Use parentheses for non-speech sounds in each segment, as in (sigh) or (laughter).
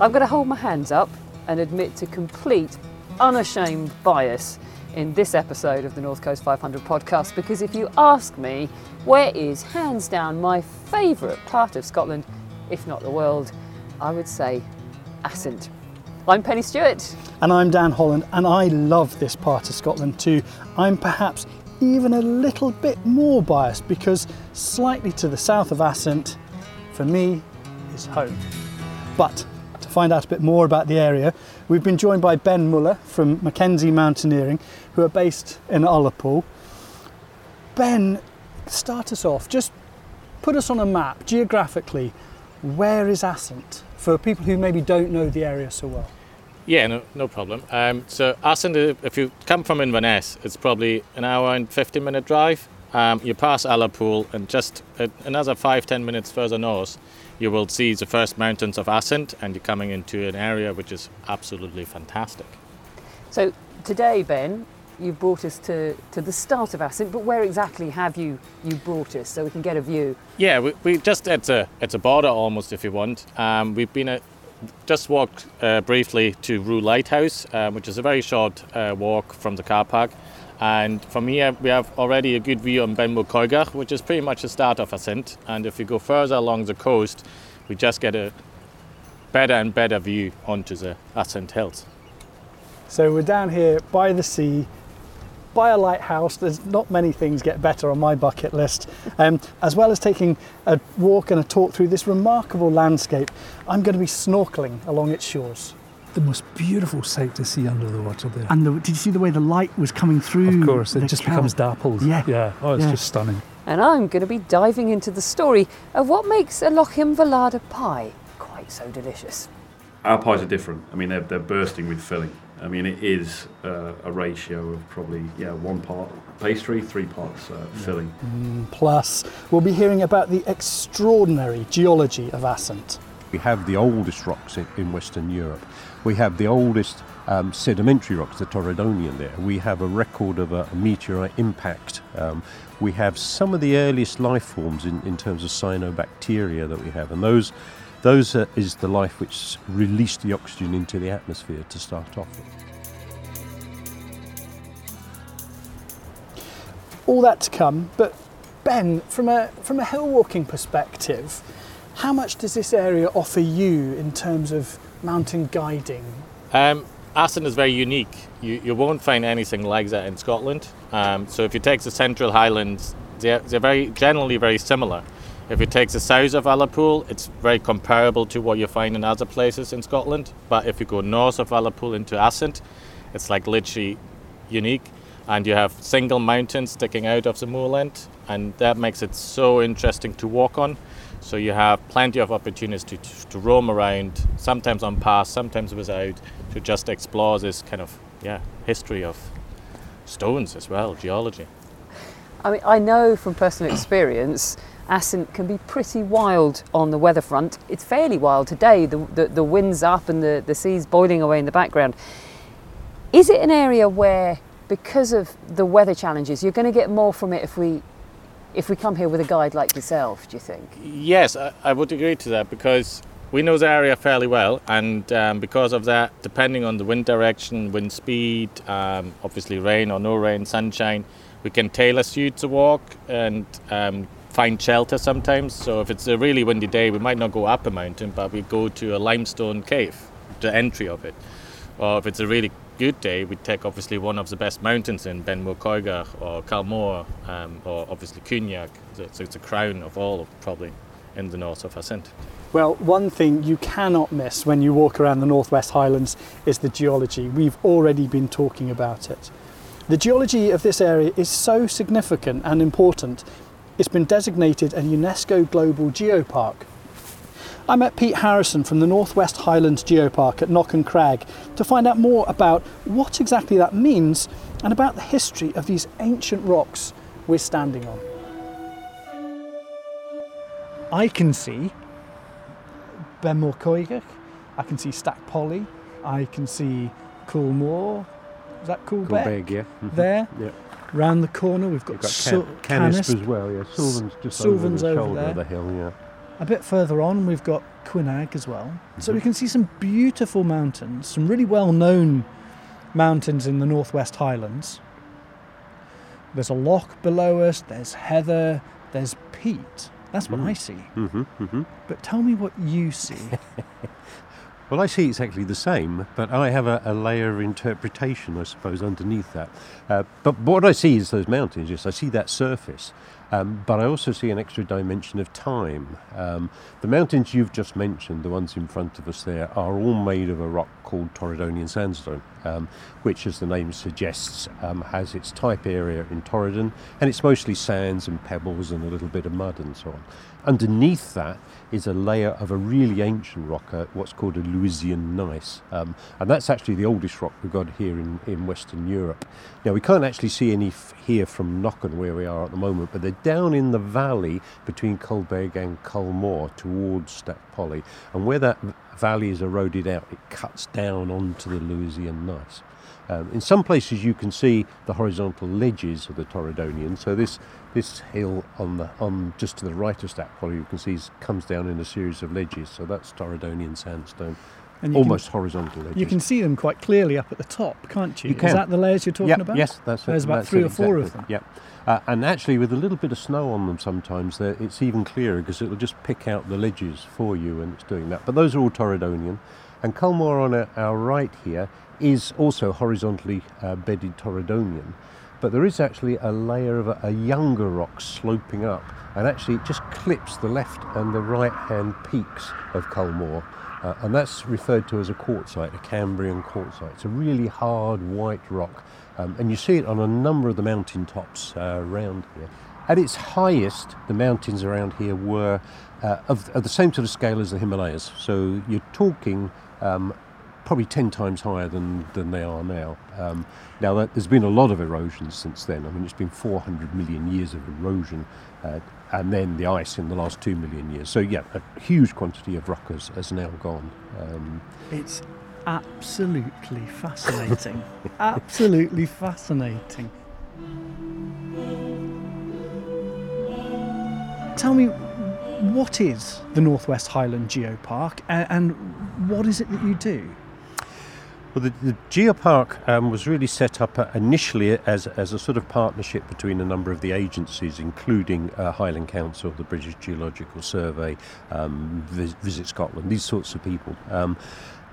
I'm going to hold my hands up and admit to complete, unashamed bias in this episode of the North Coast 500 podcast because if you ask me, where is hands down my favourite part of Scotland, if not the world, I would say Assynt. I'm Pennie Stuart. And I'm Dan Holland, and I love this part of Scotland too. I'm perhaps even a little bit more biased because slightly to the south of Assynt, for me, is home. But find out a bit more about the area, we've been joined by Ben Muller from Mackenzie Mountaineering, who are based in Ullapool. Ben, start us off. Just put us on a map geographically. Where is Assynt for people who maybe don't know the area so well? Yeah, no, no problem. Um, so Assynt, if you come from Inverness, it's probably an hour and 15 minute drive. Um, you pass Ullapool and just another five, ten minutes further north, you will see the first mountains of Assynt and you're coming into an area which is absolutely fantastic. So today, Ben, you've brought us to, to the start of Assynt, but where exactly have you, you brought us so we can get a view? Yeah, we, we just, at a, it's a border almost if you want. Um, we've been a, just walked uh, briefly to Rhue Lighthouse, uh, which is a very short uh, walk from the car park. And from here, we have already a good view on Benmore Coigach, which is pretty much the start of Assynt. And if we go further along the coast, we just get a better and better view onto the Assynt Hills. So we're down here by the sea, by a lighthouse. There's not many things get better on my bucket list. Um, as well as taking a walk and a talk through this remarkable landscape, I'm going to be snorkeling along its shores the most beautiful sight to see under the water there. And the, did you see the way the light was coming through? Of course, it just becomes dappled. Yeah. Yeah. Oh, it's yeah. just stunning. And I'm going to be diving into the story of what makes a Lochinver Larder pie quite so delicious. Our pies are different. I mean, they're, they're bursting with filling. I mean, it is uh, a ratio of probably yeah one part pastry, three parts uh, filling. Mm, plus, we'll be hearing about the extraordinary geology of Assynt. We have the oldest rocks in, in Western Europe. We have the oldest um, sedimentary rocks, the Torridonian there. We have a record of a, meteorite impact. Um, we have some of the earliest life forms in, in terms of cyanobacteria that we have, and those those is the life which released the oxygen into the atmosphere to start off with. All that to come, but Ben, from a from a hill walking perspective, how much does this area offer you in terms of mountain guiding? Um, Assynt is very unique. You, you won't find anything like that in Scotland. Um, so if you take the Central Highlands, they're, they're very generally very similar. If you take the south of Ullapool, it's very comparable to what you find in other places in Scotland. But if you go north of Ullapool into Assynt, it's like literally unique. And you have single mountains sticking out of the moorland, and that makes it so interesting to walk on. So you have plenty of opportunities to, to, to roam around, sometimes on pass, sometimes without, to just explore this kind of yeah history of stones as well, geology. I mean, I know from personal (coughs) experience, Assynt can be pretty wild on the weather front. It's fairly wild today. The, the, the wind's up and the, the sea's boiling away in the background. Is it an area where, because of the weather challenges, you're going to get more from it if we if we come here with a guide like yourself, do you think? Yes, I, I would agree to that because we know the area fairly well, and um, because of that, depending on the wind direction, wind speed, um, obviously rain or no rain, sunshine, we can tailor suit the walk and um, find shelter sometimes. So if it's a really windy day, we might not go up a mountain, but we go to a limestone cave, the entry of it. Or if it's a really good day, we take obviously one of the best mountains in Benmore Coigach or Culmore um, or obviously Quinag. So it's a crown of all probably in the north of Assynt. Well, one thing you cannot miss when you walk around the Northwest Highlands is the geology. We've already been talking about it. The geology of this area is so significant and important, it's been designated a UNESCO Global Geopark. I met Pete Harrison from the Northwest Highlands Geopark at Knockan Crag to find out more about what exactly that means and about the history of these ancient rocks we're standing on. I can see Benmore Coigach, I can see Stack Polly, I can see Culmore, is that Cul Beag? Coolbeg, yeah. Mm-hmm. There. Yeah. Round the corner we've got, You've got Can- Canisp Canisp. as well, yeah. Suilven's just Suilven's over the over shoulder there. of the hill, yeah. A bit further on, we've got Quinag as well. So Mhm. we can see some beautiful mountains, some really well known mountains in the Northwest Highlands. There's a loch below us, there's heather, there's peat. That's what Mm. I see. hmm hmm But tell me what you see. (laughs) Well, I see exactly the same, but I have a, a layer of interpretation, I suppose, underneath that. Uh, but what I see is those mountains, yes, I see that surface. Um, but I also see an extra dimension of time. Um, the mountains you've just mentioned, the ones in front of us there, are all made of a rock called Torridonian sandstone, um, which, as the name suggests, um, has its type area in Torridon, and it's mostly sands and pebbles and a little bit of mud and so on. Underneath that is a layer of a really ancient rock, uh, what's called a Lewisian gneiss, um, and that's actually the oldest rock we've got here in, in Western Europe. Now we can't actually see any f- here from Knockan where we are at the moment, but they're down in the valley between Cul Beag and Culmore towards Stack Polly, and where that valley is eroded out, it cuts down onto the Lewisian gneiss. Um, in some places, you can see the horizontal ledges of the Torridonian. So this this hill on the on just to the right of Stack Polly, you can see is, comes down in a series of ledges. So that's Torridonian sandstone, And almost horizontal ledges. You can see them quite clearly up at the top, can't you? You can. Is that the layers you're talking Yep, about? Yes, that's it. There's about that's three it, or four of them. Yep. Uh, and actually, with a little bit of snow on them, sometimes it's even clearer because it'll just pick out the ledges for you when it's doing that. But those are all Torridonian. And Culmore on our, our right here is also horizontally uh, bedded Torridonian. But there is actually a layer of a, a younger rock sloping up, and actually it just clips the left and the right hand peaks of Culmore. Uh, and that's referred to as a quartzite, a Cambrian quartzite. It's a really hard white rock, um, and you see it on a number of the mountain tops uh, around here. At its highest, the mountains around here were uh, of, of the same sort of scale as the Himalayas. So you're talking um, probably 10 times higher than, than they are now. Um, now, that, there's been a lot of erosion since then. I mean, it's been 400 million years of erosion, uh, and then the ice in the last 2 million years. So, yeah, a huge quantity of rock has, has now gone. Um, It's absolutely fascinating. (laughs) absolutely fascinating. Tell me, what is the Northwest Highland Geopark and what is it that you do? Well, the, the Geopark um, was really set up uh, initially as, as a sort of partnership between a number of the agencies, including uh, Highland Council, the British Geological Survey, um, Vis- Visit Scotland, these sorts of people. Um,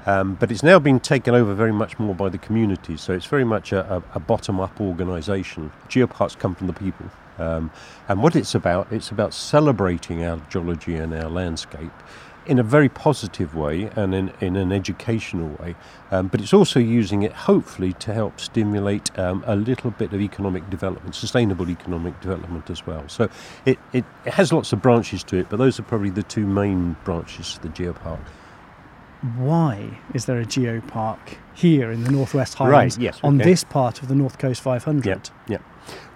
um, but it's now been taken over very much more by the community, so it's very much a, a, a bottom up organisation. Geoparks come from the people. Um, and what it's about, it's about celebrating our geology and our landscape in a very positive way and in, in an educational way, um, but it's also using it hopefully to help stimulate um, a little bit of economic development, sustainable economic development as well. So it, it, it has lots of branches to it, but those are probably the two main branches to the geopark. Why is there a geopark here in the Northwest Highlands yes, on okay. this part of the North Coast 500? Yeah.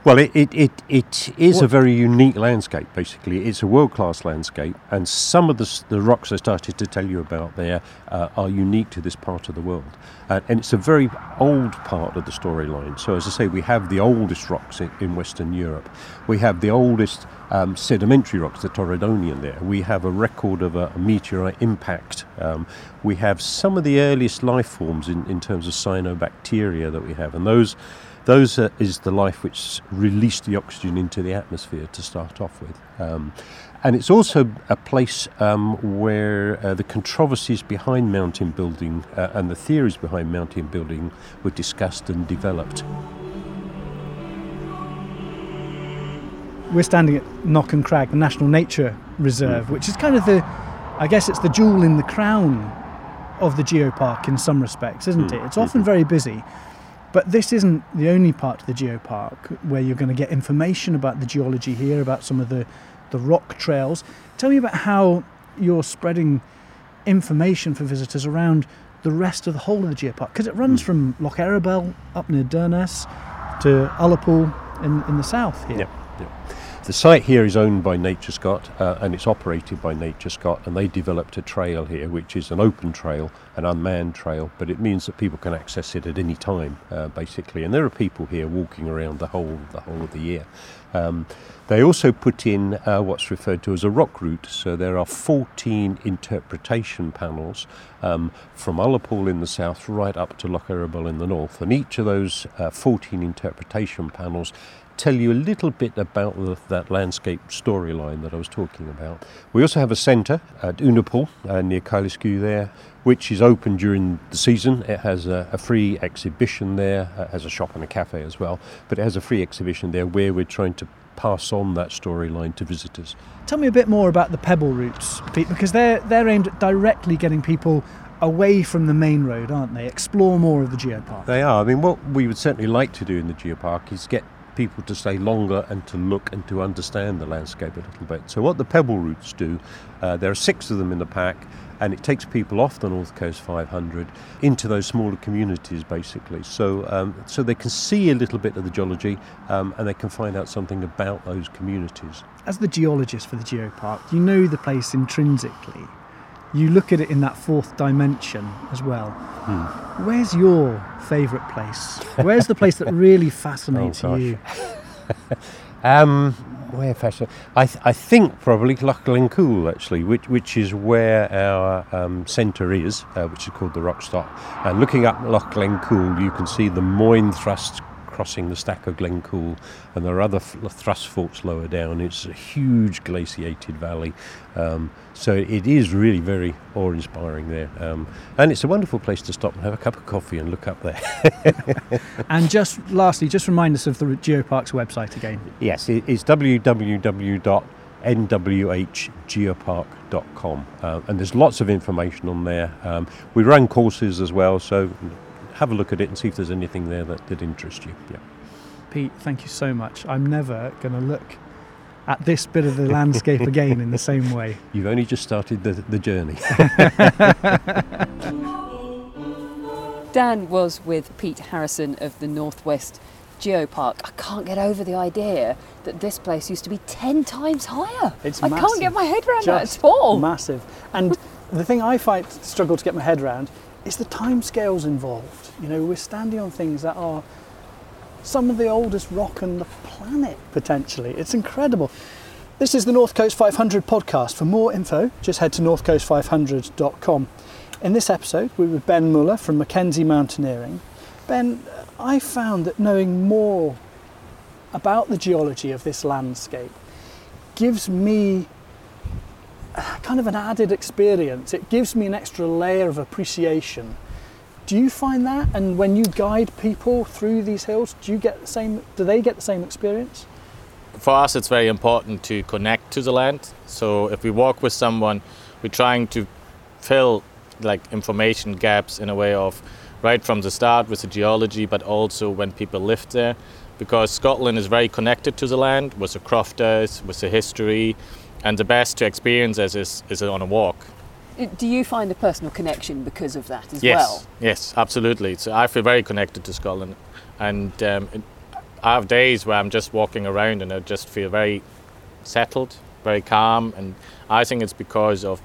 Well, it, it, it, it is a very unique landscape, basically. It's a world class landscape, and some of the, the rocks I started to tell you about there uh, are unique to this part of the world. Uh, and it's a very old part of the storyline. So, as I say, we have the oldest rocks in, in Western Europe. We have the oldest um, sedimentary rocks, the Torridonian there. We have a record of a, a meteorite impact. Um, we have some of the earliest life forms in, in terms of cyanobacteria that we have, and those those uh, is the life which released the oxygen into the atmosphere to start off with. Um, and it's also a place um, where uh, the controversies behind mountain building uh, and the theories behind mountain building were discussed and developed. We're standing at Knockan Crag, the National Nature Reserve, which is kind of the, I guess it's the jewel in the crown of the geopark in some respects, isn't it? It's often very busy, but this isn't the only part of the geopark where you're going to get information about the geology here, about some of the, the rock trails. Tell me about how you're spreading information for visitors around the rest of the whole of the geopark, because it runs hmm. from Loch Eriboll up near Durness to Ullapool in, in the south here. Yeah, yeah. The site here is owned by NatureScot uh, and it's operated by NatureScot, and they developed a trail here, which is an open trail, an unmanned trail, but it means that people can access it at any time, uh, basically. And there are people here walking around the whole the whole of the year. Um, they also put in uh, what's referred to as a rock route, so there are 14 interpretation panels um, from Ullapool in the south right up to Loch Eriboll in the north, and each of those uh, 14 interpretation panels tell you a little bit about the, that landscape storyline that I was talking about. We also have a centre at Unapool uh, near Kylesku there, which is open during the season. It has a, a free exhibition there, uh, has a shop and a cafe as well, but it has a free exhibition there where we're trying to pass on that storyline to visitors. Tell me a bit more about the pebble routes, Pete, because they're they're aimed at directly getting people away from the main road, aren't they? Explore more of the geopark. They are. I mean, what we would certainly like to do in the geopark is get people to stay longer and to look and to understand the landscape a little bit. So, what the pebble routes do, uh, there are six of them in the pack, and it takes people off the North Coast 500 into those smaller communities basically. So, um, so they can see a little bit of the geology um, and they can find out something about those communities. As the geologist for the geopark, you know the place intrinsically. You look at it in that fourth dimension as well. Hmm. Where's your favourite place? Where's the place that (laughs) really fascinates Oh, you? (laughs) Um, where fashion? I, th- I think probably Loch Cool actually, which which is where our um, centre is, uh, which is called the Rock Stop. And looking up Loch Cool, you can see the Moine thrust crossing the stack of Glencoul, and there are other thrust faults lower down. It's a huge glaciated valley, um, so it is really very awe-inspiring there. Um, and it's a wonderful place to stop and have a cup of coffee and look up there. (laughs) (laughs) And just lastly, just remind us of the geopark's website again. Yes, it- it's www.nwhgeopark.com, uh, and there's lots of information on there. Um, we run courses as well, so have a look at it and see if there's anything there that, that interest you. Yeah. Pete, thank you so much. I'm never going to look at this bit of the landscape again in the same way. (laughs) You've only just started the, the journey. (laughs) Dan was with Pete Harrison of the Northwest Geopark. I can't get over the idea that this place used to be 10 times higher. It's I massive. can't get my head around Just that at all. Massive. And the thing I fight struggle to get my head around is the timescales involved. You know, we're standing on things that are some of the oldest rock on the planet, potentially. It's incredible. This is the North Coast 500 podcast. For more info, just head to northcoast500.com. In this episode, we're with Ben Muller from Mackenzie Mountaineering. Ben, I found that knowing more about the geology of this landscape gives me kind of an added experience. It gives me an extra layer of appreciation. Do you find that? And when you guide people through these hills, do you get the same? Do they get the same experience? For us, it's very important to connect to the land. So if we walk with someone, we're trying to fill like information gaps in a way of right from the start with the geology, but also when people lived there, because Scotland is very connected to the land with the crofters, with the history, and the best to experience is, is on a walk. Do you find a personal connection because of that as Yes, well? yes, absolutely. So I feel very connected to Scotland, and um, it- I have days where I'm just walking around and I just feel very settled, very calm, and I think it's because of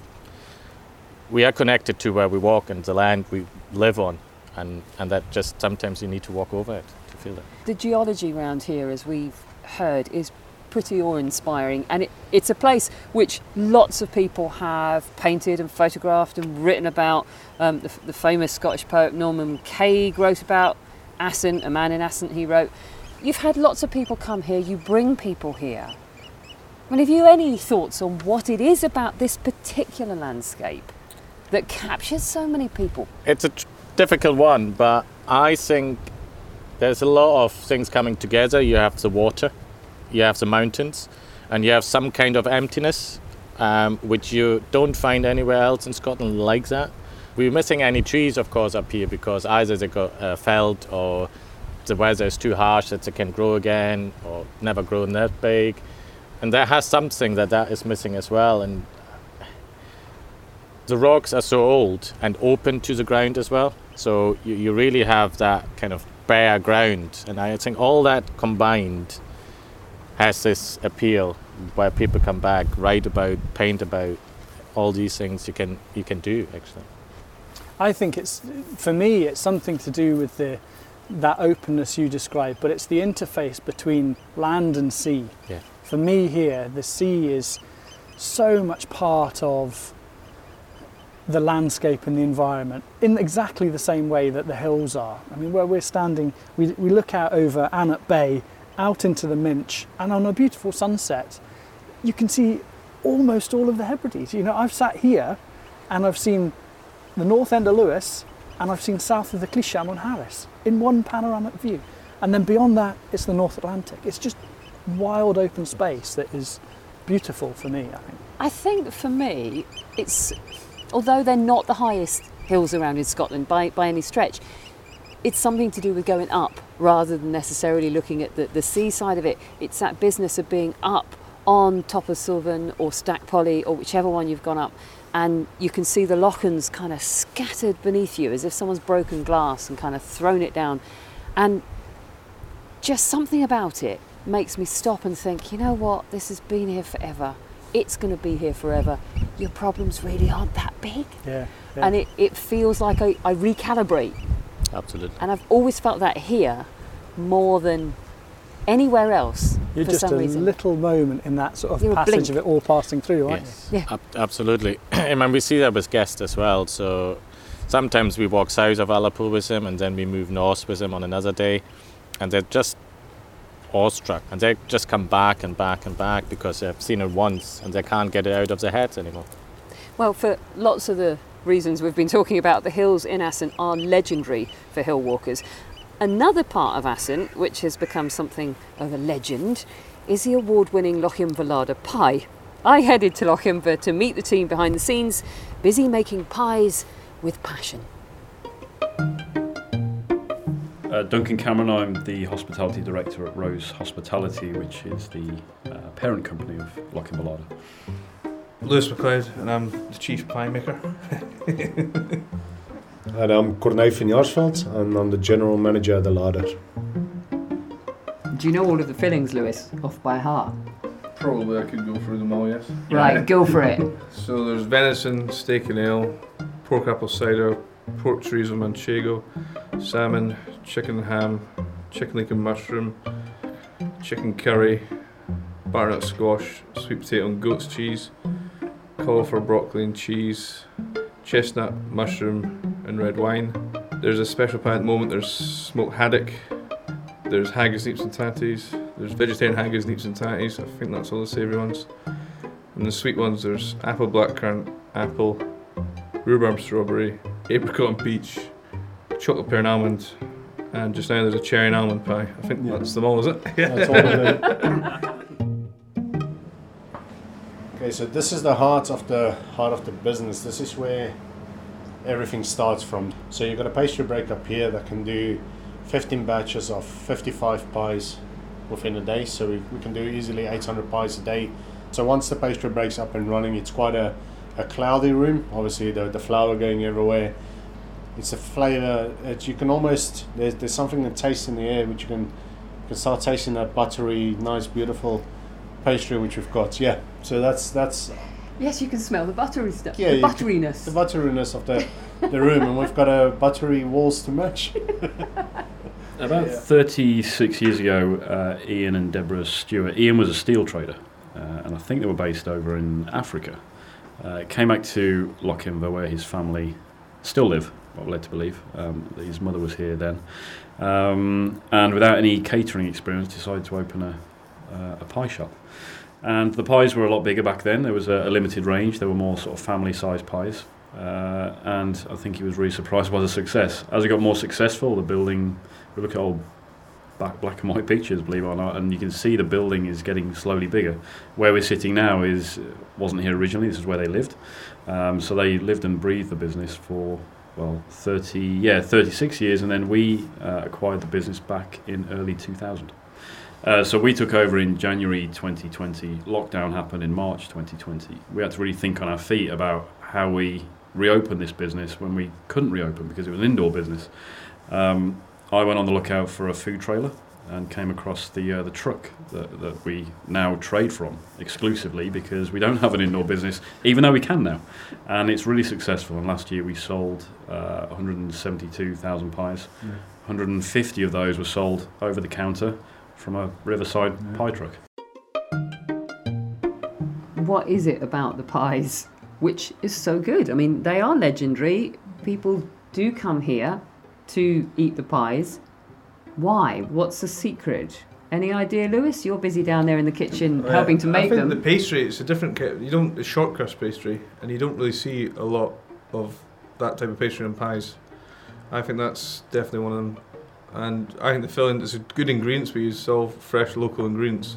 we are connected to where we walk and the land we live on, and and that just sometimes you need to walk over it to feel it. The geology around here, as we've heard, is pretty awe-inspiring, and it, it's a place which lots of people have painted and photographed and written about. Um, the, the famous Scottish poet Norman MacCaig wrote about Assynt, a man in Assynt. He wrote, "You've had lots of people come here. You bring people here." I mean, have you any thoughts on what it is about this particular landscape that captures so many people? It's a tr- difficult one, but I think there's a lot of things coming together. You have the water, you have the mountains, and you have some kind of emptiness, um, which you don't find anywhere else in Scotland like that. We're missing any trees, of course, up here because either they got uh, felled or the weather is too harsh that they can grow again or never grow that big. And that has something that that is missing as well. And the rocks are so old and open to the ground as well. So you, you really have that kind of bare ground. And I think all that combined has this appeal where people come back, write about, paint about all these things you can you can do actually. I think it's for me it's something to do with the that openness you described, but it's the interface between land and sea. Yeah. For me here, the sea is so much part of the landscape and the environment in exactly the same way that the hills are. I mean, where we're standing, we, we look out over Annat Bay, out into the Minch, and on a beautiful sunset, you can see almost all of the Hebrides. You know, I've sat here and I've seen the north end of Lewis and I've seen south of the Clisham on Harris in one panoramic view. And then beyond that, it's the North Atlantic. It's just wild open space that is beautiful for me, I think. I think for me, it's although they're not the highest hills around in Scotland by, by any stretch, it's something to do with going up rather than necessarily looking at the, the sea side of it. It's that business of being up on top of Suilven or Stack Polly or whichever one you've gone up, and you can see the Lochans kind of scattered beneath you as if someone's broken glass and kind of thrown it down. And just something about it makes me stop and think, you know what, this has been here forever. It's going to be here forever. Your problems really aren't that big. Yeah. yeah. And it, it feels like I, I recalibrate. Absolutely. And I've always felt that here more than anywhere else You're for just some a reason. little moment in that sort of You're passage of it all passing through, aren't Yes. Yeah. Ab- absolutely. (clears throat) and when we see that with guests as well, so sometimes we walk south of Ullapool with them and then we move north with them on another day and they're just awestruck and they just come back and back and back because they've seen it once and they can't get it out of their heads anymore. Well, for lots of the reasons we've been talking about, the hills in Assynt are legendary for hill walkers. Another part of Assynt, which has become something of a legend, is the award winning Lochinver pie. I headed to Lochinver to meet the team behind the scenes, busy making pies with passion. Uh, Duncan Cameron, I'm the hospitality director at Rose Hospitality, which is the uh, parent company of Lochinver Larder. Lewis McLeod, and I'm the chief pie maker. (laughs) And I'm Corneille van Jaarsveld, and I'm the general manager at the Larder. Do you know all of the fillings, Lewis, off by heart? Probably I could go through them all, yes. Right, go for it. (laughs) So there's venison, steak and ale, pork apple cider, pork chorizo manchego, salmon, chicken and ham, chicken leek and mushroom, chicken curry, butternut squash, sweet potato and goat's cheese, cauliflower broccoli and cheese, chestnut, mushroom and red wine. There's a special pie at the moment, there's smoked haddock, there's haggis, neeps and tatties, there's vegetarian haggis, neeps and tatties, I think that's all the savoury ones. And the sweet ones, there's apple blackcurrant, apple, rhubarb strawberry, apricot and peach, chocolate pear and almond, and just now there's a cherry and almond pie. I think Yeah. that's them all, is it? That's all of it. (laughs) Okay, so this is the heart of the heart of the business. This is where everything starts from. So you've got a pastry break up here that can do 15 batches of 55 pies within a day. So we, we can do easily 800 pies a day. So once the pastry breaks up and running, it's quite a, a cloudy room. Obviously, the, the flour going everywhere. It's a flavour that you can almost there's, there's something that tastes in the air which you can you can start tasting that buttery, nice, beautiful pastry which we've got. Yeah, so that's that's Yes, you can smell the buttery stuff. Yeah, the you can- butteriness. the butteriness of the the room, and we've got a buttery walls to match. (laughs) About Yeah. 36 years ago, uh, Ian and Deborah Stewart, Ian was a steel trader, uh, and I think they were based over in Africa. Uh, came back to Lochinver, where his family still live, what we're led to believe. Um, his mother was here then. Um, and without any catering experience, decided to open a, uh, a pie shop. And the pies were a lot bigger back then. There was a, a limited range. There were more sort of family-sized pies. Uh, and I think he was really surprised by the success. As it got more successful, the building we look at old back black and white (laughs) pictures, believe it or not, and you can see the building is getting slowly bigger. Where we're sitting now is wasn't here originally. This is where they lived. Um, so they lived and breathed the business for well 30 yeah 36 years, and then we uh, acquired the business back in early 2000. Uh, so we took over in January 2020. Lockdown happened in March 2020. We had to really think on our feet about how we reopen this business when we couldn't reopen because it was an indoor business. Um, I went on the lookout for a food trailer and came across the uh, the truck that, that we now trade from exclusively because we don't (laughs) have an indoor business, even though we can now, and it's really successful. And last year we sold uh, 172,000 pies. 150 of those were sold over the counter from a Riverside pie truck. What is it about the pies which is so good? I mean, they are legendary. People do come here to eat the pies. Why? What's the secret? Any idea, Lewis? You're busy down there in the kitchen Uh, helping to make I make think them. the pastry it's a different ki- you don't it's short crust pastry and you don't really see a lot of that type of pastry on pies. I think that's definitely one of them. And I think the filling is a good ingredients we use all fresh local ingredients.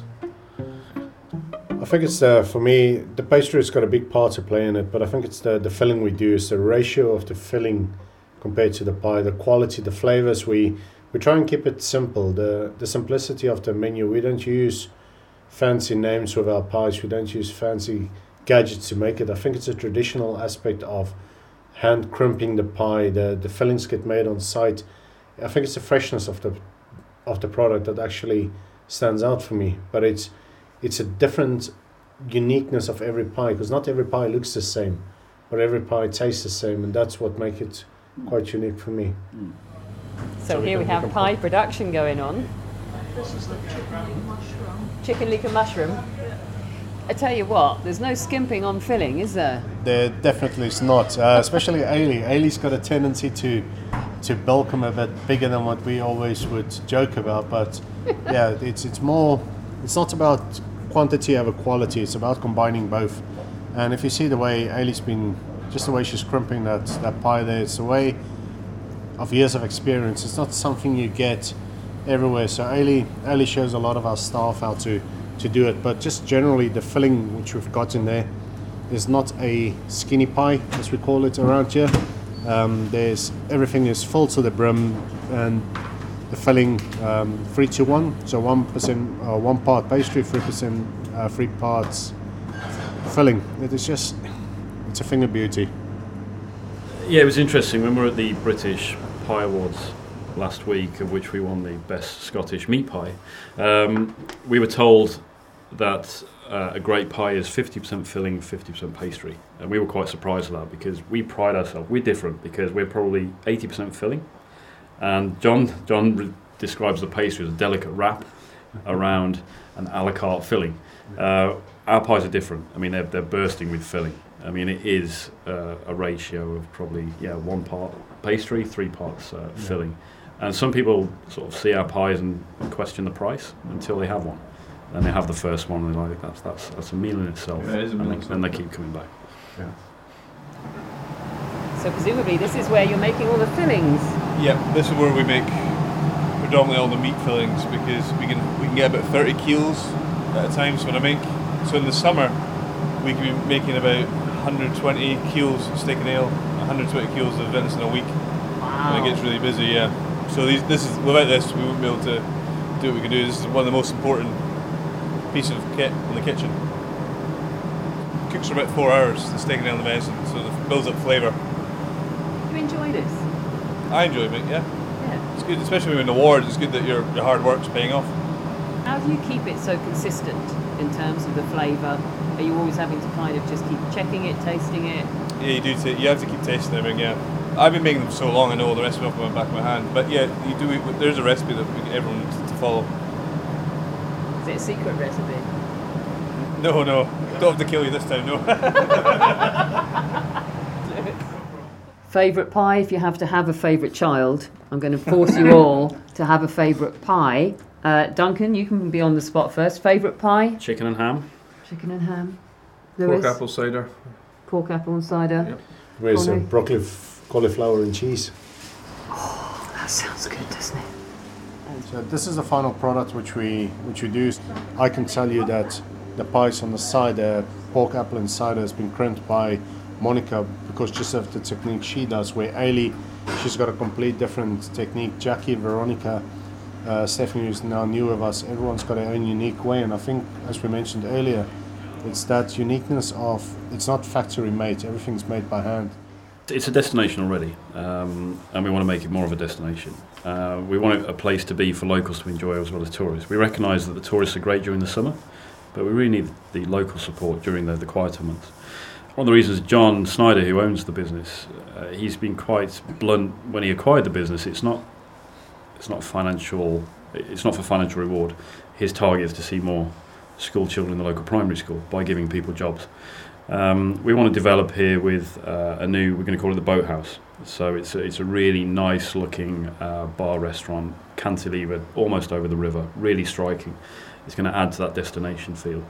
I think it's uh, for me the pastry's got a big part to play in it, but I think it's the the filling we do is the ratio of the filling compared to the pie, the quality, the flavors. We we try and keep it simple. The the simplicity of the menu. We don't use fancy names with our pies. We don't use fancy gadgets to make it. I think it's a traditional aspect of hand crimping the pie. The the fillings get made on site. I think it's the freshness of the of the product that actually stands out for me. But it's it's a different uniqueness of every pie because not every pie looks the same, but every pie tastes the same, and that's what makes it quite unique for me. So here we have pie production going on. This is the chicken mushroom. Chicken leek and mushroom. I tell you what, there's no skimping on filling, is there? There definitely is not, uh, especially Ailey. Ailey's got a tendency to to bulk them a bit bigger than what we always would joke about, but (laughs) yeah, it's it's more. It's not about quantity over quality. It's about combining both. And if you see the way Ailey's been, just the way she's crimping that that pie there, it's a way of years of experience. It's not something you get everywhere. So Ailey, Ailey shows a lot of our staff how to to do it, but just generally the filling which we've got in there is not a skinny pie as we call it around here. Um, there's everything is full to the brim, and the filling um, three to one, so one percent, uh, one part pastry, three percent, uh, three parts filling. It is just, it's a thing of beauty. Yeah, it was interesting when we were at the British Pie Awards last week, of which we won the best Scottish meat pie. Um, we were told that uh, a great pie is 50% filling, 50% pastry, and we were quite surprised at that because we pride ourselves. We're different because we're probably 80% filling, and John John re- describes the pastry as a delicate wrap around an a la carte filling. Uh, our pies are different. I mean, they're, they're bursting with filling. I mean, it is uh, a ratio of probably yeah one part pastry, three parts uh, filling. And some people sort of see our pies and question the price until they have one. Then they have the first one and they're like, that's that's that's a meal in itself. Yeah, it is a and meal they, in then they keep coming back. Yeah. So presumably this is where you're making all the fillings. Yeah, this is where we make predominantly all the meat fillings because we can we can get about 30 kilos at a time. So when I make so in the summer we can be making about 120 kilos of steak and ale, 120 kilos of venison a week. When it gets really busy, yeah. So these this is without this we wouldn't be able to do what we can do. This is one of the most important pieces of kit in the kitchen. Cooks for about four hours, the steak and the venison, so it builds up flavour. You enjoy this? I enjoy it, yeah. Yeah. It's good, especially when you're in awards. It's good that your, your hard work's paying off. How do you keep it so consistent in terms of the flavour? Are you always having to kind of just keep checking it, tasting it? Yeah, you do. T- you have to keep tasting them. Yeah, I've been making them so long. I know all the recipe off the back of my hand. But yeah, you do. There's a recipe that we, everyone needs to follow. Is it a secret recipe? No, no, don't have to kill you this time. No. (laughs) Favourite pie, if you have to have a favourite child, I'm going to force you all to have a favourite pie. Uh, Duncan, you can be on the spot first. Favourite pie? Chicken and ham. Chicken and ham. Pork apple cider. Pork apple and cider. Yep. Where's uh, broccoli, f- cauliflower, and cheese? Oh, that sounds good, doesn't it? So this is the final product which we which we do. I can tell you that the pies on the side, the pork apple and cider, has been crimped by Monica because just of the technique she does. Where Ailey, she's got a complete different technique. Jackie, Veronica, uh, Stephanie, who's now new with us, everyone's got their own unique way. And I think, as we mentioned earlier, it's that uniqueness of it's not factory made. Everything's made by hand. it's a destination already, um, and we want to make it more of a destination. Uh, we want a place to be for locals to enjoy as well as tourists. We recognise that the tourists are great during the summer, but we really need the local support during the, the quieter months. One of the reasons John Snyder, who owns the business, uh, he's been quite blunt when he acquired the business. It's not, it's not financial. It's not for financial reward. His target is to see more school children in the local primary school by giving people jobs. Um, we want to develop here with uh, a new, we're going to call it the Boathouse. So it's a, it's a really nice looking uh, bar restaurant, cantilever, almost over the river, really striking. It's going to add to that destination feel.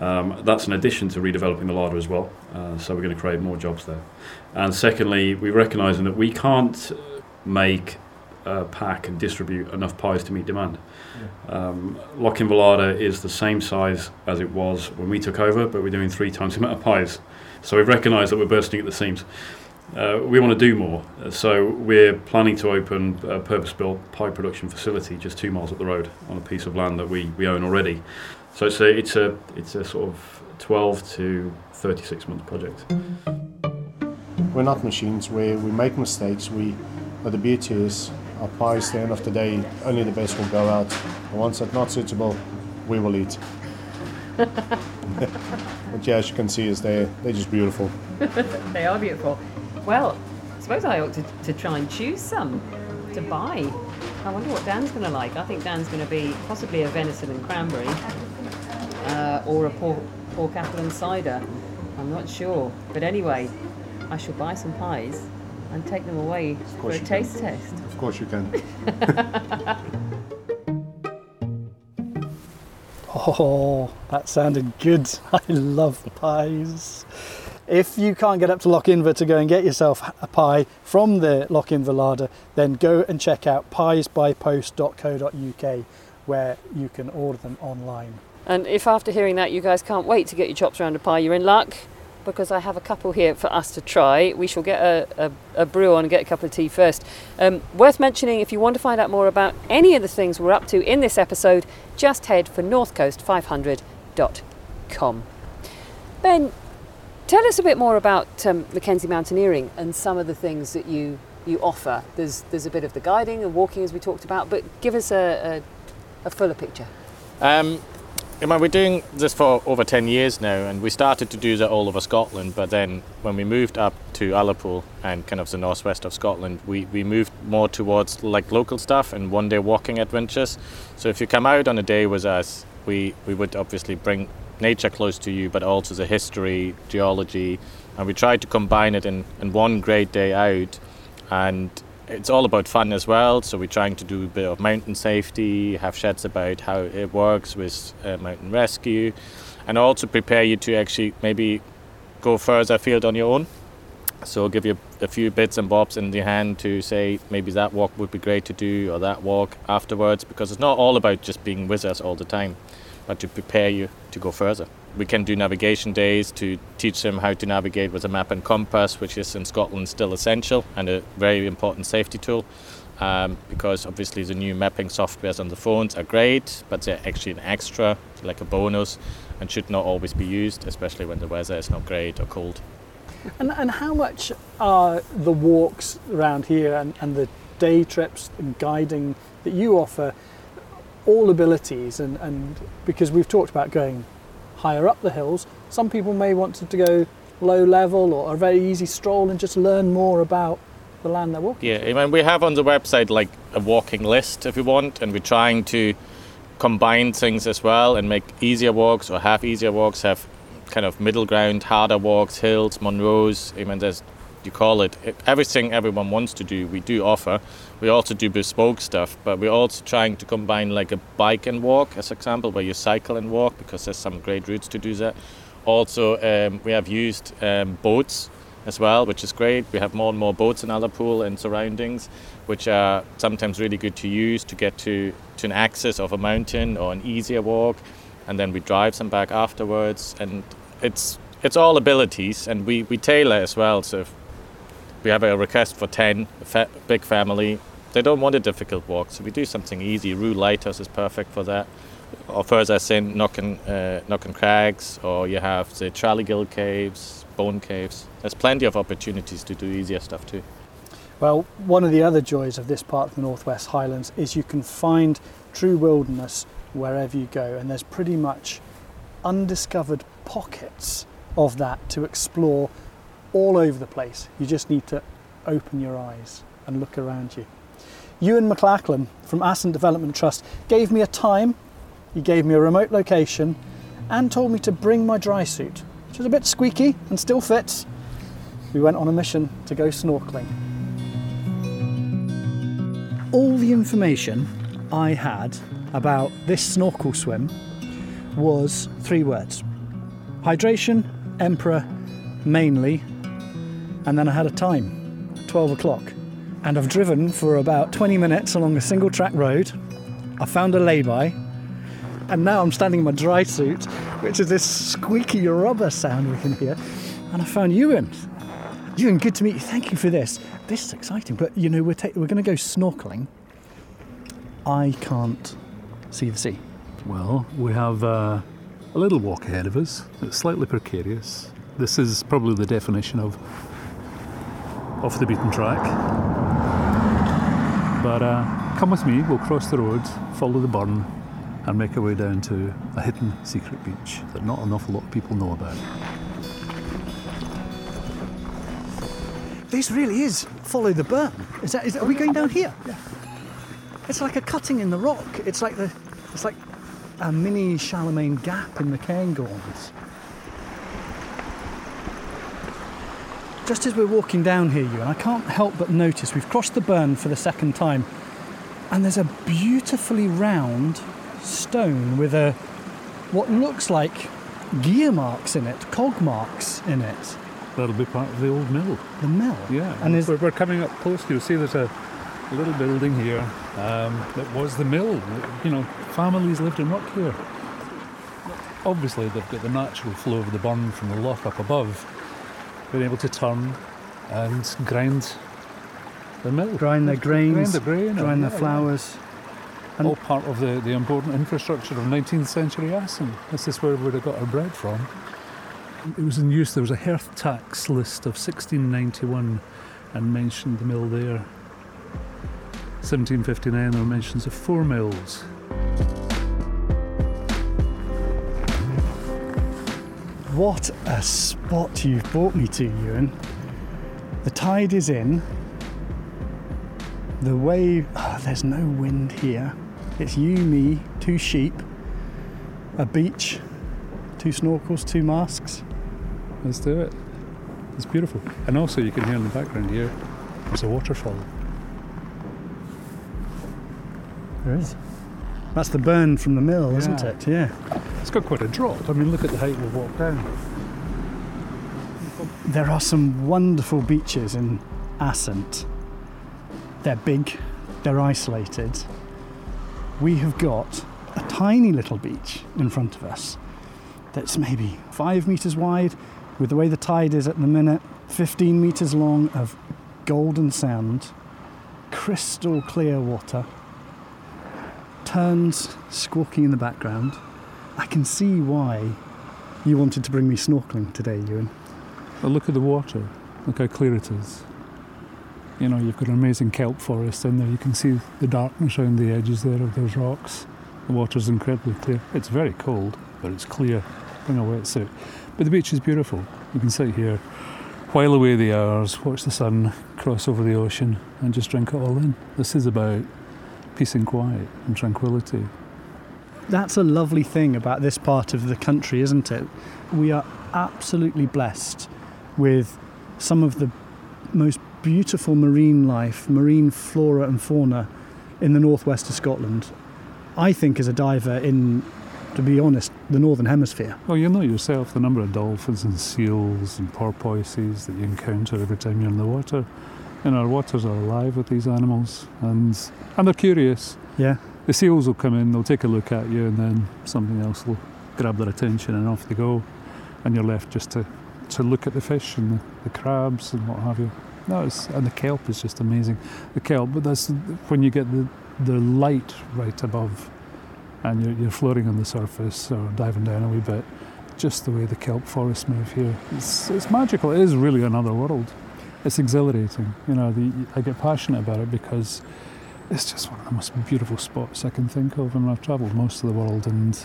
Um, that's in addition to redeveloping the larder as well. Uh, so we're going to create more jobs there. And secondly, we're recognising that we can't make, uh, pack, and distribute enough pies to meet demand. Um, Lochinver is the same size as it was when we took over, but we're doing three times the amount of pies. So we've recognised that we're bursting at the seams. Uh, we want to do more, uh, so we're planning to open a purpose-built pie production facility just two miles up the road on a piece of land that we, we own already. So it's a it's a it's a sort of 12 to 36 month project. We're not machines. We we make mistakes. We, but the beauty is our pies. At the end of the day, only the best will go out. The ones that are not suitable, we will eat. (laughs) but yeah, as you can see, is they they're just beautiful. (laughs) they are beautiful. Well, I suppose I ought to, to try and choose some to buy. I wonder what Dan's going to like. I think Dan's going to be possibly a venison and cranberry uh, or a pork, pork apple and cider. I'm not sure. But anyway, I shall buy some pies and take them away for course a you taste test. Of course you can. (laughs) Oh, that sounded good. (laughs) I love pies. If you can't get up to Lochinver to go and get yourself a pie from the Lochinver larder, then go and check out piesbypost.co.uk where you can order them online. And if after hearing that you guys can't wait to get your chops around a pie, you're in luck because I have a couple here for us to try. We shall get a, a, a brew on and get a cup of tea first. Um, worth mentioning if you want to find out more about any of the things we're up to in this episode, just head for northcoast500.com. Ben, tell us a bit more about um, Mackenzie Mountaineering and some of the things that you, you offer. There's, there's a bit of the guiding and walking as we talked about, but give us a, a, a fuller picture. Um, I mean, we're doing this for over 10 years now, and we started to do that all over Scotland. But then, when we moved up to Ullapool and kind of the northwest of Scotland, we, we moved more towards like local stuff and one day walking adventures. So, if you come out on a day with us, we, we would obviously bring nature close to you, but also the history, geology, and we try to combine it in, in one great day out. And it's all about fun as well. So we're trying to do a bit of mountain safety, have sheds about how it works with uh, mountain rescue, and also prepare you to actually maybe go further afield on your own. So give you a few bits and bobs in the hand to say maybe that walk would be great to do or that walk afterwards because it's not all about just being with us all the time, but to prepare you to go further. We can do navigation days to teach them how to navigate with a map and compass, which is in Scotland still essential and a very important safety tool. Um, because obviously the new mapping softwares on the phones are great, but they're actually an extra, like a bonus, and should not always be used, especially when the weather is not great or cold. And, and how much are the walks around here and, and the day trips and guiding that you offer all abilities? And, and because we've talked about going higher up the hills, some people may want to, to go low level or a very easy stroll and just learn more about the land they're walking. Yeah, I mean, we have on the website like a walking list if you want, and we're trying to combine things as well and make easier walks or have easier walks, have kind of middle ground, harder walks, hills, Munros. I mean, there's you call it everything everyone wants to do. We do offer. We also do bespoke stuff, but we're also trying to combine like a bike and walk, as example, where you cycle and walk because there's some great routes to do that. Also, um, we have used um, boats as well, which is great. We have more and more boats in Ullapool and surroundings, which are sometimes really good to use to get to, to an access of a mountain or an easier walk, and then we drive them back afterwards. And it's it's all abilities, and we, we tailor as well. So if we have a request for 10, a fa- big family, they don't want a difficult walk, so we do something easy. Rhue Lighthouse is perfect for that. or further in Knockan, uh, Crags, or you have the Traligill Caves, Bone Caves. There's plenty of opportunities to do easier stuff too. Well, one of the other joys of this part of the Northwest Highlands is you can find true wilderness wherever you go, and there's pretty much undiscovered pockets of that to explore all over the place. You just need to open your eyes and look around you. Ewan McLachlan from Assynt Development Trust gave me a time, he gave me a remote location, and told me to bring my dry suit, which is a bit squeaky and still fits. We went on a mission to go snorkeling. All the information I had about this snorkel swim was three words hydration, emperor, mainly, and then I had a time 12 o'clock. And I've driven for about 20 minutes along a single track road. I found a lay-by, and now I'm standing in my dry suit, which is this squeaky rubber sound we can hear. And I found Ewan. Ewan, good to meet you. Thank you for this. This is exciting, but you know, we're, ta- we're going to go snorkeling. I can't see the sea. Well, we have uh, a little walk ahead of us. It's slightly precarious. This is probably the definition of off the beaten track. But uh, come with me, we'll cross the road, follow the burn, and make our way down to a hidden secret beach that not an awful lot of people know about. This really is follow the burn. Is that? Is that are we going down here? Yeah. It's like a cutting in the rock. It's like the, it's like a mini Chalamain gap in the Cairngorms. Just as we're walking down here, you and I can't help but notice we've crossed the burn for the second time, and there's a beautifully round stone with a what looks like gear marks in it, cog marks in it. That'll be part of the old mill. The mill. Yeah, And we're, we're coming up close. To You'll see there's a little building here um, that was the mill. You know, families lived in rock here. Obviously, they've got the natural flow of the burn from the loch up above. Been able to turn and grind the mill. grind their grains, Grind the grain. grind yeah, flowers. yeah. All part of the, the important infrastructure of 19th century Assynt. This is where we'd have got our bread from. It was in use, there was a hearth tax list of 1691 and mentioned the mill there. 1759 there were mentions of four mills. What a spot you've brought me to, Ewan. The tide is in. The wave, ah, there's no wind here. It's you, me, two sheep, a beach, two snorkels, two masks. Let's do it. It's beautiful. And also you can hear in the background here, there's a waterfall. There is. That's the burn from the mill, isn't it? Yeah. It's got quite a drop. I mean, look at the height we've walked down. There are some wonderful beaches in Assynt. They're big, they're isolated. We have got a tiny little beach in front of us that's maybe five metres wide, with the way the tide is at the minute, 15 metres long of golden sand, crystal clear water, terns squawking in the background. I can see why you wanted to bring me snorkeling today, Ewan. Look at the water. Look how clear it is. You know, you've got an amazing kelp forest in there. You can see the darkness around the edges there of those rocks. The water's incredibly clear. It's very cold, but it's clear. Bring a wetsuit. But the beach is beautiful. You can sit here, while away the hours, watch the sun cross over the ocean, and just drink it all in. This is about peace and quiet and tranquility. That's a lovely thing about this part of the country, isn't it? We are absolutely blessed with some of the most beautiful marine life, marine flora and fauna in the northwest of Scotland. I think, as a diver in, to be honest, the northern hemisphere. Well, you know yourself the number of dolphins and seals and porpoises that you encounter every time you're in the water. And our waters are alive with these animals, and and they're curious. Yeah. The seals will come in, they'll take a look at you, and then something else will grab their attention, and off they go. And you're left just to, to look at the fish and the, the crabs and what have you. No, and the kelp is just amazing. The kelp, but that's when you get the the light right above and you're, you're floating on the surface or diving down a wee bit. Just the way the kelp forests move here, it's, it's magical. It is really another world. It's exhilarating. You know, the, I get passionate about it because it's just one of the most beautiful spots I can think of. I mean, I've travelled most of the world, and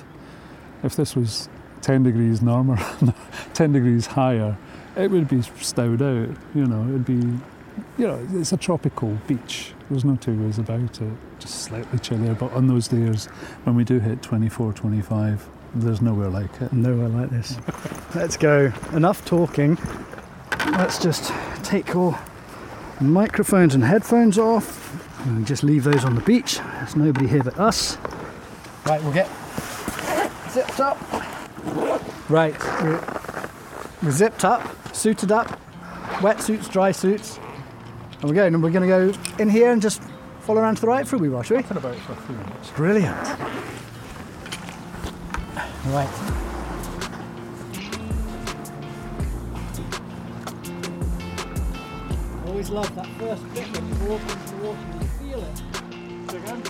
if this was 10 degrees normal, (laughs) 10 degrees higher, it would be stowed out. You know, it'd be, you know, it's a tropical beach. There's no two ways about it. Just slightly chillier, but on those days when we do hit 24, 25, there's nowhere like it. Nowhere like this. Let's go. Enough talking. Let's just take all microphones and headphones off and just leave those on the beach. There's nobody here but us. Right, we'll get zipped up. Right, we're, we're zipped up, suited up, wetsuits, dry suits. And we're going, and we're going to go in here and just follow around to the right for a wee while, shall we? Talking about it for a few minutes. Brilliant. Right. Always love that first bit when you walk into the water and you feel.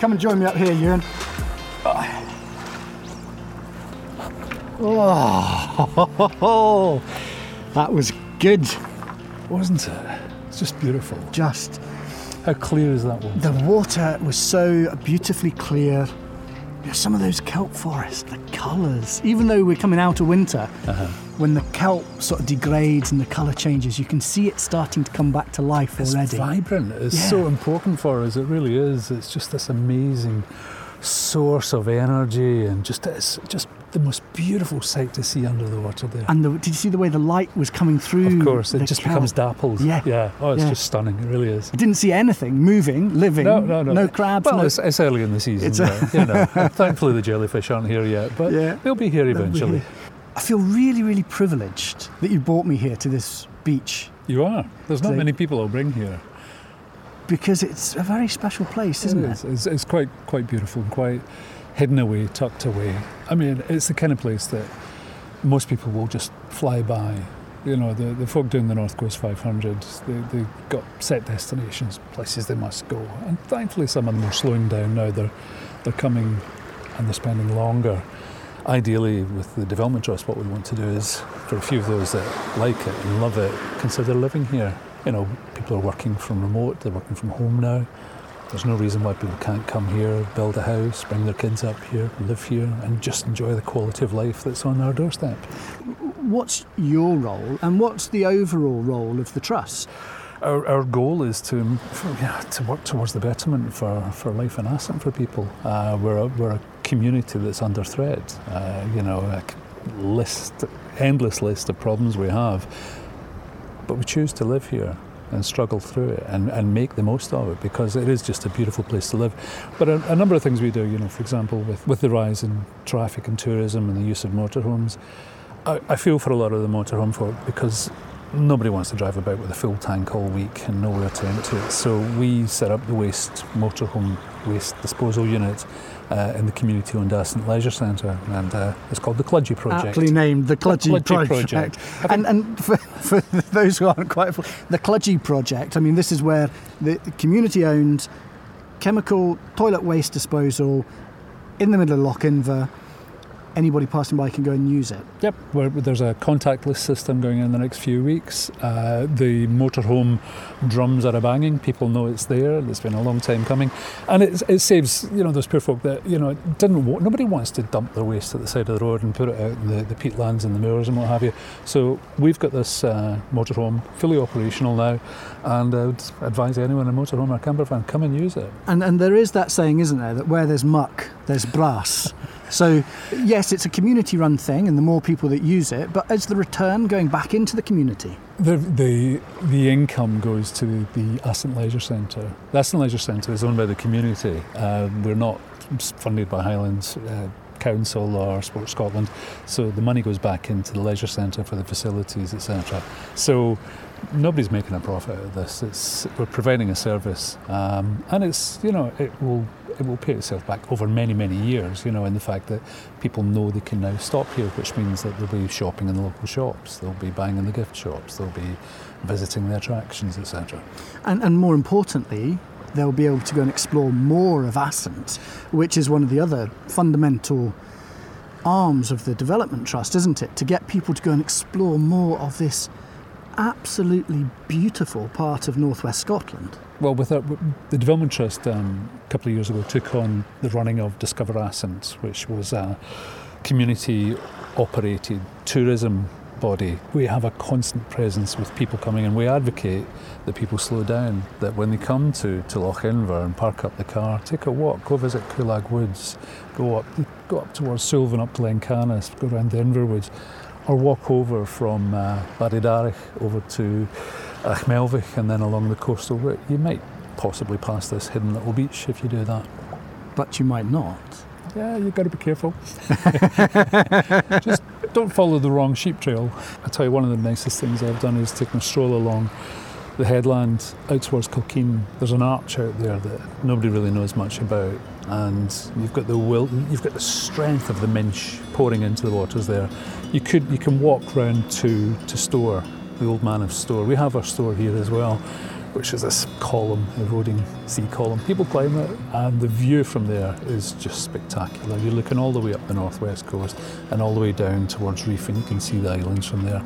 Come and join me up here, Ewan. Oh, (laughs) that was good. Wasn't it? It's just beautiful. Just How clear is that one? the water was so beautifully clear. You know, some of those kelp forests, the colours. Even though we're coming out of winter, Uh-huh. when the kelp sort of degrades and the colour changes, you can see it starting to come back to life It's already. vibrant. It's Yeah. so important for us. It really is. It's just this amazing source of energy and just it's just the most beautiful sight to see under the water there. And the, did you see the way the light was coming through? of course, it just becomes dappled. Yeah. Yeah. Oh, it's Yeah. just stunning. It really is. I didn't see anything moving, living. No, no, no. No crabs. Well, no, it's, it's early in the season. It's- but, (laughs) you know, thankfully the jellyfish aren't here yet, but Yeah. they'll be here They'll be eventually. here. I feel really, really privileged that you brought me here to this beach You are. There's not many people I'll bring here. Because it's a very special place, isn't it? is. It's, it's quite quite beautiful and quite hidden away, tucked away. I mean, it's the kind of place that most people will just fly by. You know, the, the folk doing the North Coast 500, they, they've got set destinations, places they must go. And thankfully, some of them are slowing down now. They're, they're coming and they're spending longer. Ideally, with the Development Trust, what we want to do is for a few of those that like it and love it, consider living here. You know, people are working from remote, they're working from home now. There's no reason why people can't come here, build a house, bring their kids up here, live here, and just enjoy the quality of life that's on our doorstep. What's your role and what's the overall role of the trust? Our, our goal is to yeah, to work towards the betterment for, for life in Assynt for people. Uh, we're, a, we're a community that's under threat. Uh, you know, a list, endless list of problems we have, but we choose to live here and struggle through it and, and make the most of it because it is just a beautiful place to live. But a, a number of things we do, you know, for example, with, with the rise in traffic and tourism and the use of motorhomes, I, I feel for a lot of the motorhome folk because nobody wants to drive about with a full tank all week and nowhere to empty it. So we set up the waste motorhome waste disposal unit uh, in the community-owned Assynt Leisure Centre, and uh, it's called the Cludgy Project. Aptly named the Cludgy, Cludgy Project. Project. And, and for, for (laughs) those who aren't quite, the Cludgy Project, I mean, this is where the community owned chemical toilet waste disposal in the middle of Lochinver, anybody passing by can go and use it. Yep, where there's a contactless system going in the next few weeks. Uh, the motorhome drums are a banging. People know it's there. It's been a long time coming, and it, it saves you know those poor folk that you know didn't. Nobody wants to dump their waste at the side of the road and put it out in the, the peatlands and the moors and what have you. So we've got this uh, motorhome fully operational now, and I would advise anyone in a motorhome or camper van come and use it. And, and there is that saying, isn't there, that where there's muck, there's brass. (laughs) So, yes, it's a community run thing, and the more people that use it, but is the return going back into the community? The, the, the income goes to the Assynt Leisure Centre. The Assynt Leisure Centre is owned by the community. Uh, we're not funded by Highlands uh, Council or Sport Scotland, so the money goes back into the leisure centre for the facilities, etc. So nobody's making a profit out of this. It's we're providing a service, um, and it's you know it will it will pay itself back over many many years. You know, in the fact that people know they can now stop here, which means that they'll be shopping in the local shops, they'll be buying in the gift shops, they'll be visiting the attractions, etc. And, and more importantly, they'll be able to go and explore more of Assynt, which is one of the other fundamental arms of the Development Trust, isn't it? To get people to go and explore more of this absolutely beautiful part of northwest Scotland. Well, with our, the Development Trust um, a couple of years ago took on the running of Discover Assynt, which was a community operated tourism body. We have a constant presence with people coming and we advocate that people slow down, that when they come to, to Lochinver and park up the car, take a walk, go visit Culag Woods, go up, go up towards Suilven, up to Glencanisp, go around the Inver Woods, or walk over from uh, over to Achmelvich and then along the coastal route. You might possibly pass this hidden little beach if you do that. But you might not. Yeah, you've got to be careful. (laughs) Just don't follow the wrong sheep trail. I tell you, one of the nicest things I've done is taken a stroll along the headland out towards Kilkeen. There's an arch out there that nobody really knows much about, and you've got the will, you've got the strength of the Minch pouring into the waters there. You could, you can walk round to to Stoer, the old man of Stoer. We have our store here as well which is this column, eroding sea column. People climb it, and the view from there is just spectacular. You're looking all the way up the northwest coast and all the way down towards Reiff, and you can see the islands from there.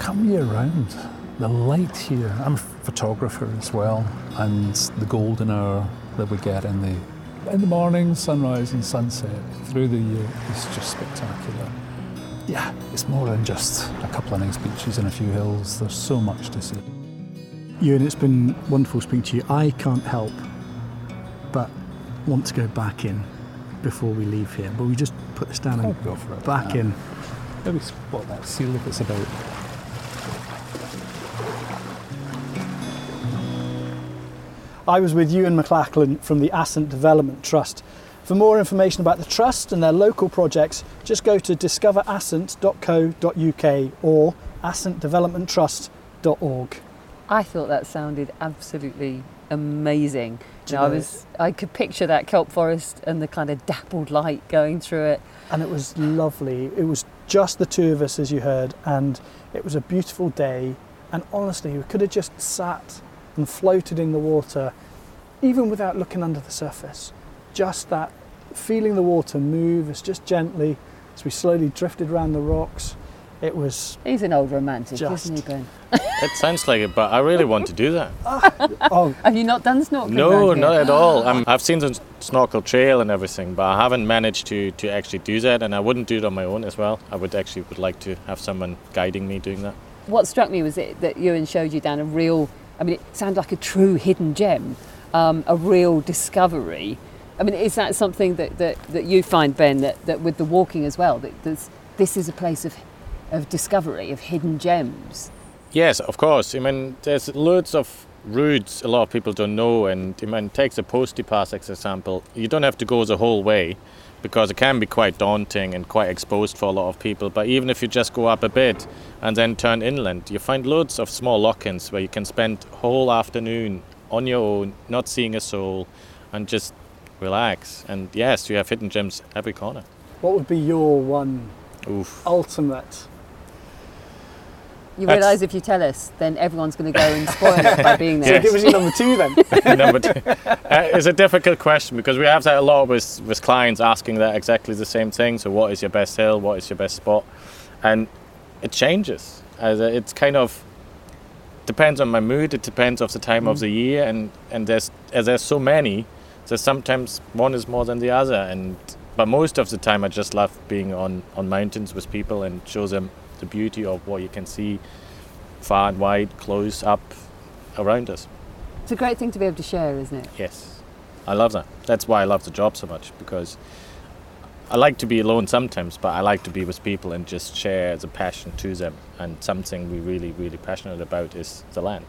Come year round. The light here, I'm a photographer as well, and the golden hour that we get in the in the morning, sunrise and sunset through the year is just spectacular. Yeah, it's more than just a couple of nice beaches and a few hills. There's so much to see. Ewan, it's been wonderful speaking to you. I can't help but want to go back in before we leave here. But we just put this down and go for it. back Yeah. in. Maybe spot that seal if it's about. I was with Ewan McLachlan from the Assynt Development Trust. For more information about the Trust and their local projects, just go to discoverassynt.co.uk or assyntdevelopmenttrust.org. I thought that sounded absolutely amazing. You know, I was I could picture that kelp forest and the kind of dappled light going through it. and it was lovely. It was just the two of us, as you heard, and it was a beautiful day. And honestly, we could have just sat and floated in the water, even without looking under the surface. Just that feeling the water move us just gently as we slowly drifted around the rocks. It was He's an old romantic, Just- isn't he, Ben? It sounds like it, but I really want to do that. (laughs) Ah, oh, Have you not done snorkeling? No, not at ah. all. i I've seen the snorkel trail and everything, but I haven't managed to, to actually do that, and I wouldn't do it on my own as well. I would actually would like to have someone guiding me doing that. What struck me was it, that Ewan showed you down a real, I mean, it sounded like a true hidden gem, um, a real discovery. I mean, is that something that, that, that you find, Ben, that, that with the walking as well, that this is a place of, of discovery, of hidden gems? Yes, of course. I mean, there's loads of routes a lot of people don't know, and I mean, take the Posty Pass as example. You don't have to go the whole way because it can be quite daunting and quite exposed for a lot of people. But even if you just go up a bit and then turn inland, you find loads of small lochans where you can spend whole afternoon on your own, not seeing a soul, and just relax. And yes, you have hidden gems every corner. what would be your one Oof. ultimate? You That's- realise if you tell us, then everyone's going to go and spoil it by (laughs) being there. So there. give us your number two then. (laughs) (laughs) no, but uh, it's a difficult question because we have that a lot with, with clients asking that exactly the same thing. So, what is your best hill? What is your best spot? And it changes. As it's kind of depends on my mood. It depends of the time of the year, and and there's as there's so many. There's sometimes one is more than the other, and but most of the time I just love being on on mountains with people and show them the beauty of what you can see far and wide, close up around us. It's a great thing to be able to share, isn't it? Yes, I love that. That's why I love the job so much because I like to be alone sometimes, but I like to be with people and just share the passion to them. And something we're really, really passionate about is the land.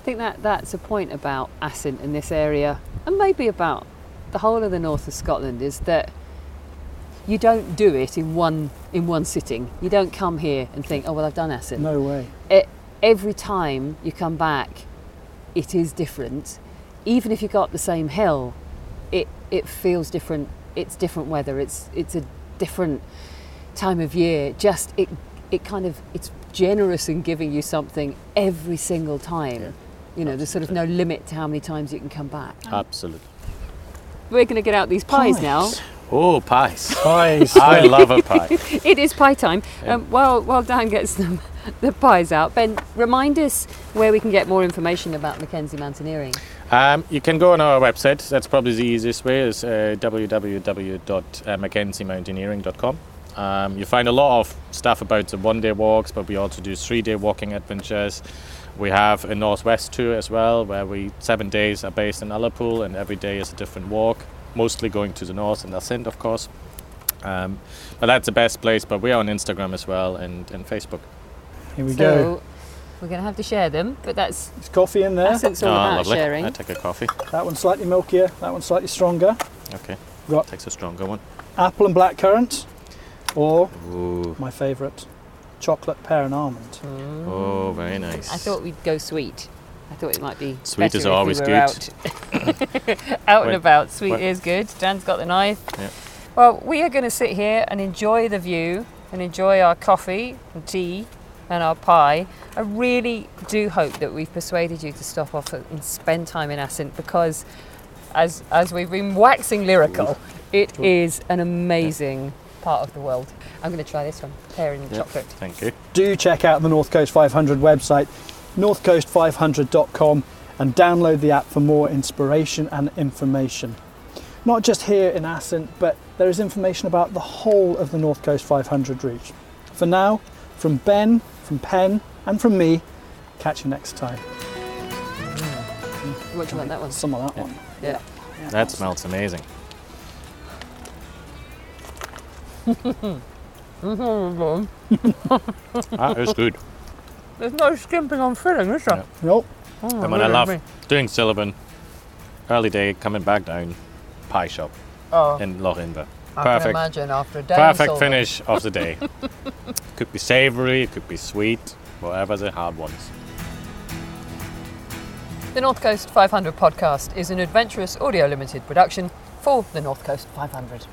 I think that that's a point about Assynt in this area, and maybe about the whole of the north of Scotland, is that you don't do it in one in one sitting. You don't come here and think, oh well, I've done Assynt. No way. It every time you come back, it is different. Even if you go up the same hill, it it feels different. It's different weather. It's it's a different time of year. Just it it kind of it's generous in giving you something every single time. you know, there's sort of no limit to how many times you can come back. Absolutely. We're going to get out these pies, now. Oh, pies. Pies. (laughs) I love a pie. (laughs) It is pie time. Um, while while Dan gets them, the pies out, Ben, remind us where we can get more information about Mackenzie Mountaineering. Um, you can go on our website. That's probably the easiest way. Is uh, www.mackenziemountaineering.com. Um, you find a lot of stuff about the one-day walks, but we also do three-day walking adventures. We have a northwest tour as well, where we seven days are based in Ullapool, and every day is a different walk. Mostly going to the north and Assynt, of course. Um, but that's the best place. But we are on Instagram as well and, and Facebook. Here we so go. we're going to have to share them, but that's There's coffee in there. that's it's all oh, about lovely. sharing. I take a coffee. That one's slightly milkier. That one's slightly stronger. Okay. Got Takes a stronger one. apple and blackcurrant, or Ooh. my favourite, chocolate pear and almond. Oh, very nice. I thought we'd go sweet. I thought it might be Sweet better is if we always were good. Out, (laughs) out and about. Sweet wait. is good. Dan's got the knife. Yeah. Well, we are going to sit here and enjoy the view and enjoy our coffee and tea and our pie. I really do hope that we've persuaded you to stop off and spend time in Assynt because, as as we've been waxing lyrical, it is an amazing part of the world. I'm going to try this one, pear and Yeah. chocolate. Thank you. Do check out the North Coast 500 website, northcoast500.com, and download the app for more inspiration and information. Not just here in Assynt, but there is information about the whole of the North Coast 500 route. For now, from Ben, from Penn, and from me, catch you next time. Mm. What do you want that one? Some of that one. Yeah. That smells amazing. (laughs) Mm-hmm, that ah, is good. (laughs) There's no skimping on filling, is there? Yeah. Nope. Oh, And when I really? love doing Suilven, early day coming back down, pie shop Oh, in Lochinver. I can Perfect. imagine after a day. Perfect Solva. finish of the day. (laughs) could be savoury, it could be sweet, whatever the hard ones. The North Coast 500 podcast is an adventurous audio limited production for the North Coast 500.